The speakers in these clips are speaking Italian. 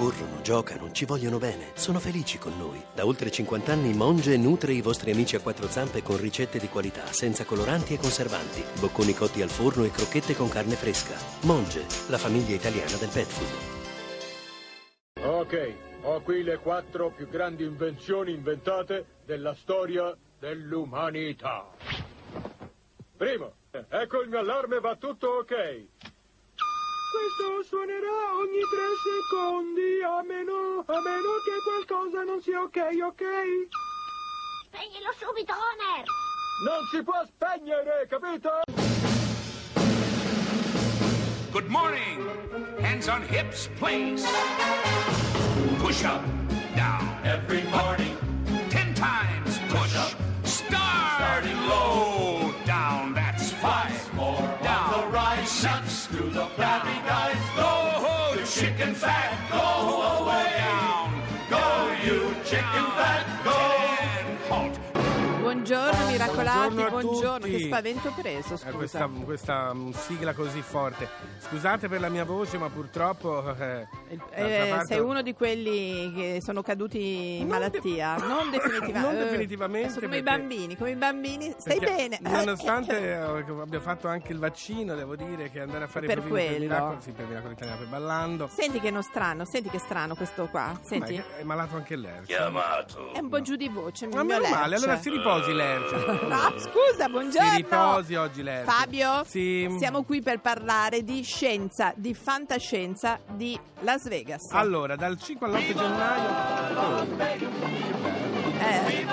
corrono, giocano, ci vogliono bene, sono felici con noi. Da oltre 50 anni Monge nutre i vostri amici a quattro zampe con ricette di qualità, senza coloranti e conservanti, bocconi cotti al forno e crocchette con carne fresca. Monge, la famiglia italiana del pet food. Ok, ho qui le quattro più grandi invenzioni inventate della storia dell'umanità. Primo, ecco il mio allarme, va tutto ok. Questo suonerà ogni tre secondi, a meno, a meno che qualcosa non sia ok, ok? Spegnilo subito, Homer! Non si può spegnere, capito? Good morning. Hands on hips, please. Push up, down. Every morning. Ten times push. up. Start. Starting low. Down. That's five. more down. the right. Six. To the flabby Buongiorno miracolati, Buongiorno a buongiorno. tutti. Che spavento ho preso, Eh, scusa. questa, questa, sigla così forte. Scusate per la mia voce, ma purtroppo. eh, d'altra eh, parte- sei uno di quelli che sono caduti in Non de- malattia, non definitivamente. Non eh, definitivamente, Sono come i bambini, come i bambini. Stai perché bene. Nonostante eh, abbia fatto anche il vaccino, devo dire che andare a fare Per quello. per Miracolo, sì, per Miracolo Italiano per ballando. Senti che non strano, senti che strano questo qua. Senti, Ma è, è malato anche Lercio. è un po' giù di voce. Ma meno male, allora si riposi Lercio. No, scusa, buongiorno. Si riposi oggi Lercio. Fabio, Sì. siamo qui per parlare di scienza, di fantascienza di Las Vegas. Allora, dal 5 all'8 gennaio. Eh,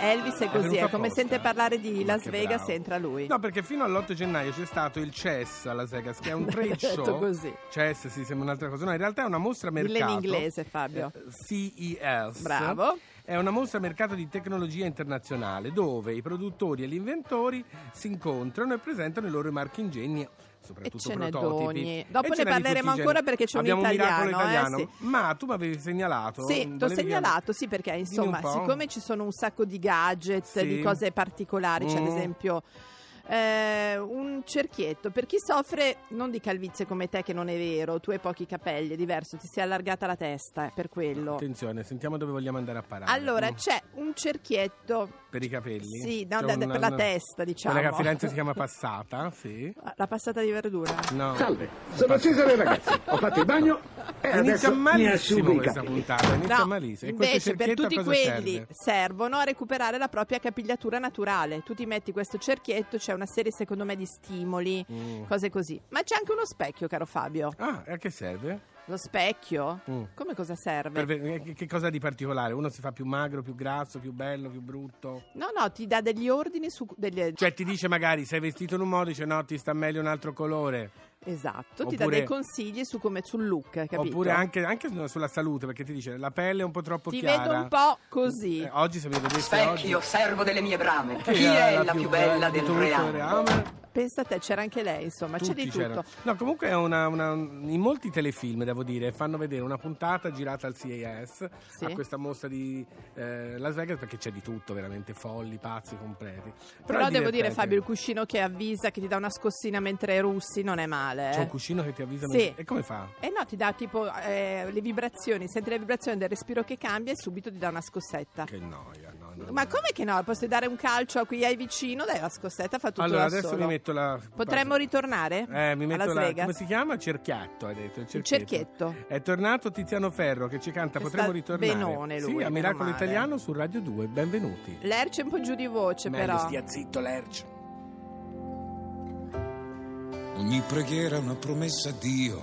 Elvis è così, è come sente parlare di Ma Las Vegas bravo. entra lui. No, perché fino all'8 gennaio c'è stato il CES a Las Vegas, che è un trade show. così. CES si sembra un'altra cosa. No, in realtà è una mostra Dillo mercato. in inglese, Fabio. Eh, CES. Bravo. È una mostra mercato di tecnologia internazionale dove i produttori e gli inventori si incontrano e presentano i loro marchi ingegni. E Soprattutto ce n'è prototipi. Dopo E ne parleremo ancora perché c'è un Abbiamo italiano, miracolo eh, italiano. sì. Ma tu mi avevi segnalato. Sì, ti ho segnalato, sì, perché insomma, un siccome ci sono un sacco di gadget, Sì. di cose particolari, c'è ad Mm. esempio eh, un cerchietto per chi soffre non di calvizie come te, che non è vero, tu hai pochi capelli, è diverso, ti si è allargata la testa, è per quello. Attenzione, sentiamo dove vogliamo andare a parare. Allora, Mm. c'è un cerchietto, Per i capelli? sì, no, da- una- per la una- testa, diciamo. Quella che a Firenze si chiama passata, sì. La passata di verdura. No. Salve, sono Cesare ragazzi. Ho fatto il bagno e Inizia malissimo questa puntata, inizia No, malissimo. Invece per tutti quelli serve? servono a recuperare la propria capigliatura naturale. Tu ti metti questo cerchietto, c'è una serie secondo me di stimoli, Mm. cose così. Ma c'è anche uno specchio, caro Fabio. Ah, e a che serve? Lo specchio? Mm. Come cosa serve? Per che, che cosa di particolare? Uno si fa più magro, più grasso, più bello, più brutto? No, no, ti dà degli ordini su degli... Cioè ti dice magari sei vestito in un modo, dice no, ti sta meglio un altro colore. Esatto, ti dà Oppure- dei consigli su come sul look, capito? Oppure anche, anche sulla salute, perché ti dice la pelle è un po' troppo Ti chiara. vedo un po' così. Eh, oggi se mi vedessi Specchio, oggi... servo delle mie brame. Chi Chi è la più bella del reame? reame? Pensa a te, c'era anche lei, insomma, c'è Tutti di c'erano. tutto. No, comunque è una, una- in molti telefilm, devo dire, fanno vedere una puntata girata al CAS Sì. a questa mostra di eh, Las Vegas perché c'è di tutto, veramente folli, pazzi, completi. Però, è devo dire. Fabio, il cuscino che avvisa, che ti dà una scossina mentre russi, non è male. C'è eh. un cuscino che ti avvisa Sì. mentre- E come fa? Eh no, ti dà tipo eh, le vibrazioni, senti le vibrazioni del respiro che cambia e subito ti dà una scossetta. Che noia, no, no, Ma no. come che no? Posso dare un calcio a chi hai vicino, dai la scossetta, fa tutto Allora da adesso solo. Metto la. Potremmo ritornare? Eh, mi a metto Las la. Vegas? Come si chiama? Cerchiatto, hai detto. Il Il cerchietto. cerchietto. È tornato Tiziano Ferro che ci canta Che Potremmo ritornare. benone lui, sì, a Miracolo male. Italiano su Radio 2. Benvenuti. Lerch è un po' giù di voce Meglio però. stia zitto, Lerch. Ogni preghiera è una promessa a Dio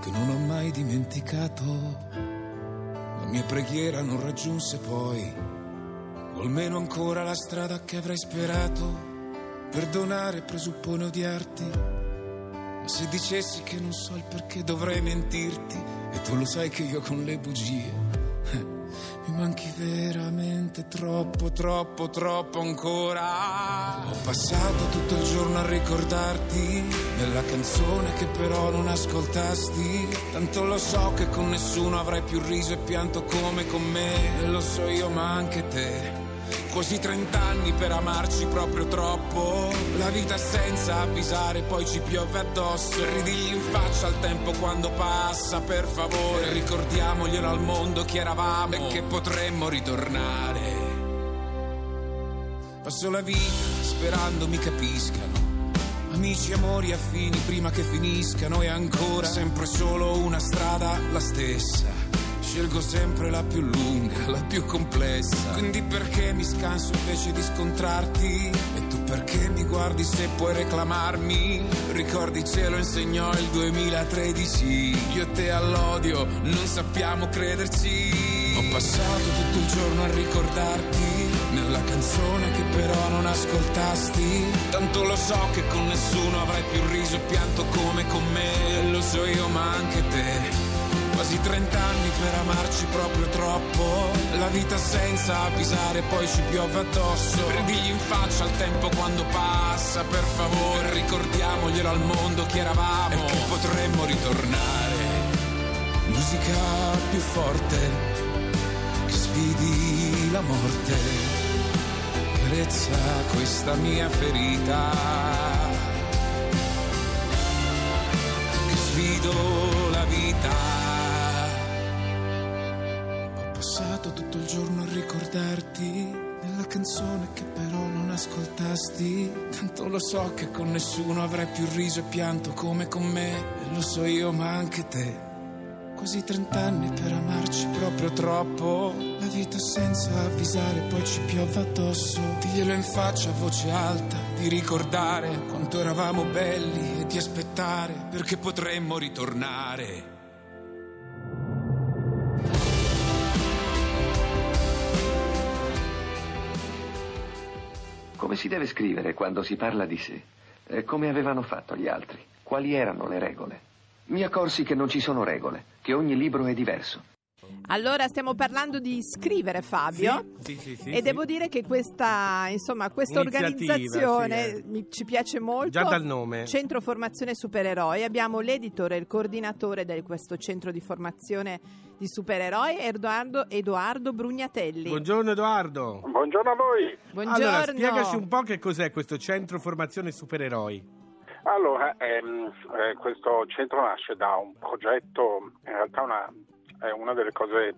che non ho mai dimenticato. La mia preghiera non raggiunse poi, o almeno ancora la strada che avrei sperato. Perdonare presuppone odiarti, ma se dicessi che non so il perché dovrei mentirti, e tu lo sai che io con le bugie mi manchi veramente troppo, troppo, troppo ancora. Ho passato tutto il giorno a ricordarti della canzone che però non ascoltasti. Tanto lo so che con nessuno avrai più riso e pianto come con me. E lo so io, ma anche te. Quasi trent'anni per amarci proprio troppo. La vita senza avvisare, poi ci piove addosso. Ridigli in faccia al tempo quando passa, per favore. Ricordiamoglielo al mondo chi eravamo e che potremmo ritornare. Passo la vita sperando mi capiscano. Amici, amori, affini prima che finiscano e ancora sempre solo una strada la stessa. Scelgo sempre la più lunga, la più complessa. Quindi perché mi scanso invece di scontrarti? E tu perché mi guardi se puoi reclamarmi? Ricordi ce lo insegnò il 2013. Io e te all'odio non sappiamo crederci. Ho passato tutto il giorno a ricordarti nella canzone che però non ascoltasti. Tanto lo so che con nessuno avrai più riso e pianto come con me. Lo so io, ma anche te. Quasi trent'anni per amarci proprio troppo. La vita senza avvisare, poi ci piove addosso. Ridigli in faccia al tempo quando passa, per favore. Ricordiamoglielo al mondo chi eravamo e che potremmo ritornare. Musica più forte che sfidi la morte. Carezza questa mia ferita. Che sfido la vita. Passato tutto il giorno a ricordarti nella canzone che però non ascoltasti. Tanto lo so che con nessuno avrai più riso e pianto come con me. E lo so io, ma anche te. Quasi trent'anni per amarci proprio troppo. La vita senza avvisare, poi ci piove addosso. Diglielo in faccia a voce alta, di ricordare quanto eravamo belli e di aspettare perché potremmo ritornare. Come si deve scrivere quando si parla di sé? Eh, come avevano fatto gli altri? Quali erano le regole? Mi accorsi che non ci sono regole, che ogni libro è diverso. Allora stiamo parlando di scrivere Fabio Sì, sì, sì, e sì. devo dire che questa, insomma, questa organizzazione sì, eh. mi- ci piace molto. Già dal nome. Centro Formazione Supereroi, abbiamo l'editore e il coordinatore di questo centro di formazione di supereroi, Edoardo, Edoardo Brugnatelli. Buongiorno Edoardo. Buongiorno a voi. Buongiorno. Allora, spiegaci un po' che cos'è questo centro formazione supereroi. Allora, ehm, eh, questo centro nasce da un progetto, in realtà una, è una delle cose,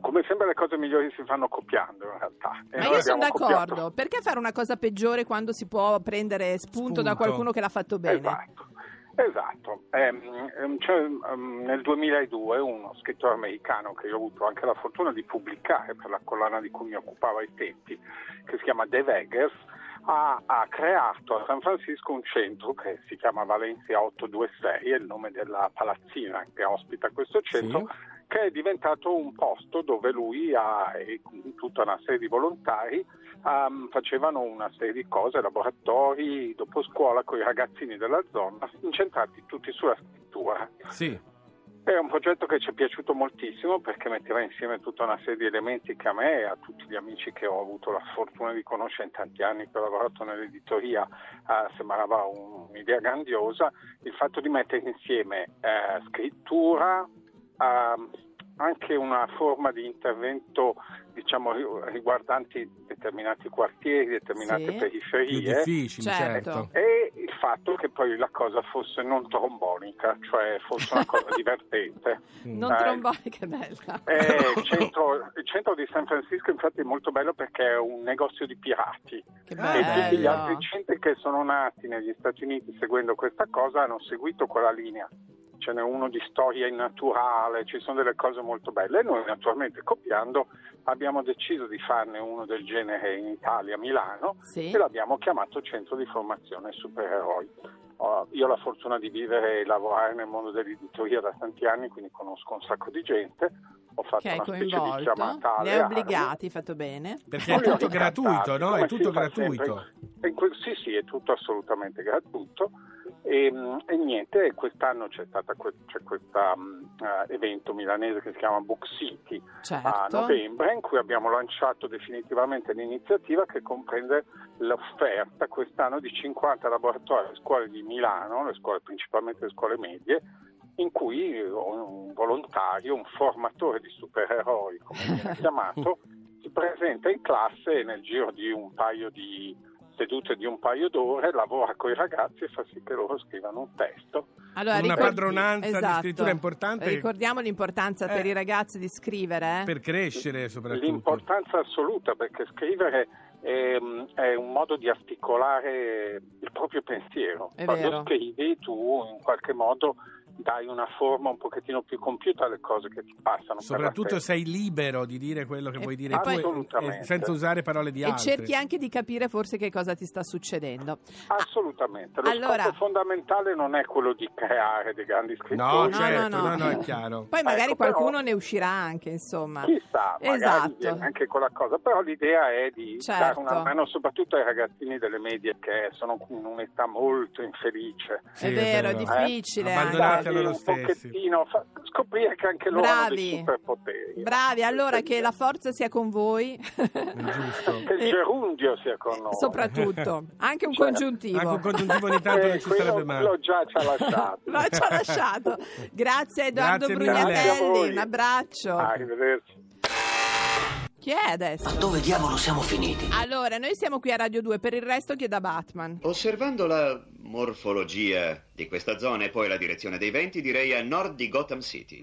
come sempre le cose migliori si fanno copiando in realtà. E Ma io sono d'accordo, copiato- perché fare una cosa peggiore quando si può prendere spunto, da Spunto. qualcuno che l'ha fatto bene? Esatto. Esatto, c'è, ehm, nel 2002 uno scrittore americano che io ho avuto anche la fortuna di pubblicare per la collana di cui mi occupavo ai tempi, che si chiama Dave Eggers, ha, ha creato a San Francisco un centro che si chiama Valencia 826, è il nome della palazzina che ospita questo centro, che è diventato un posto dove lui ha, e tutta una serie di volontari ehm, facevano una serie di cose, laboratori dopo scuola con i ragazzini della zona, incentrati tutti sulla scrittura. Sì. È un progetto che ci è piaciuto moltissimo perché metteva insieme tutta una serie di elementi che a me e a tutti gli amici che ho avuto la fortuna di conoscere in tanti anni che ho lavorato nell'editoria eh, sembrava un- un'idea grandiosa, il fatto di mettere insieme eh, scrittura, ehm, anche una forma di intervento diciamo ri- riguardanti determinati quartieri, determinate Sì. periferie Più difficili, Certo. certo. e il fatto che poi la cosa fosse non trombonica, cioè fosse una cosa divertente. Non Eh, trombonica, che bella. eh, il, centro, il centro di San Francisco infatti è molto bello perché è un negozio di pirati Che e tutti gli bello. altri centri che sono nati negli Stati Uniti seguendo questa cosa hanno seguito quella linea. Ce n'è uno di storia innaturale, ci sono delle cose molto belle e noi naturalmente copiando abbiamo deciso di farne uno del genere in Italia, a Milano, Sì. e l'abbiamo chiamato Centro di Formazione Supereroi. Oh, io ho la fortuna di vivere e lavorare nel mondo dell'editoria da tanti anni, quindi conosco un sacco di gente. Ho fatto Che una specie di coinvolto, chiamata li alle hai armi. obbligati, fatto bene. Perché è tutto gratuito, no? È tutto sempre. gratuito. In que- sì, sì, è tutto assolutamente gratuito. E, mm, e niente, quest'anno c'è stato questo evento milanese che si chiama Book City a Certo. novembre, in cui abbiamo lanciato definitivamente l'iniziativa che comprende l'offerta quest'anno di 50 laboratori alle scuole di Milano, le scuole principalmente le scuole medie, in cui un volontario, un formatore di supereroi, come viene chiamato, si si presenta in classe e nel giro di un paio di sedute di un paio d'ore lavora con i ragazzi e fa sì che loro scrivano un testo. Allora, Una ricor- padronanza di Esatto. scrittura importante. Ricordiamo l'importanza per Eh. i ragazzi di scrivere. eh? Per crescere soprattutto. L'importanza assoluta perché scrivere è, è un modo di articolare il proprio pensiero. È Quando vero. scrivi tu in qualche modo dai una forma un pochettino più compiuta alle cose che ti passano. Soprattutto sei libero di dire quello che E- vuoi dire e tu e- Assolutamente. e senza usare parole di E altri. cerchi anche di capire forse che cosa ti sta succedendo. Assolutamente, lo Allora- scopo fondamentale non è quello di creare dei grandi scrittori. No, No, certo, no, no. no, no, è chiaro. Poi magari Ecco, però- qualcuno ne uscirà anche, insomma. Chissà, magari Esatto. anche quella cosa, però l'idea è di Certo. dare una mano soprattutto ai ragazzini delle medie che sono in un'età molto infelice. Sì, è vero, è vero. difficile. anche. Abbandonati stessi. pochettino, fa- scoprire che anche loro hanno dei Bravi. superpoteri. Bravi, allora che la forza sia con voi. Giusto. Che il gerundio sia con noi. Soprattutto, anche un Cioè, congiuntivo. Anche un congiuntivo ogni tanto Eh, non ci quello- sarebbe mai. quello già ci ha lasciato. Lo ci ha lasciato. Grazie Edoardo Grazie Brugnatelli, un abbraccio. Arrivederci. Chi è adesso? Dove diavolo siamo finiti? Allora, noi siamo qui a Radio 2, per il resto chiedo a Batman. Osservando la morfologia di questa zona e poi la direzione dei venti, direi a nord di Gotham City.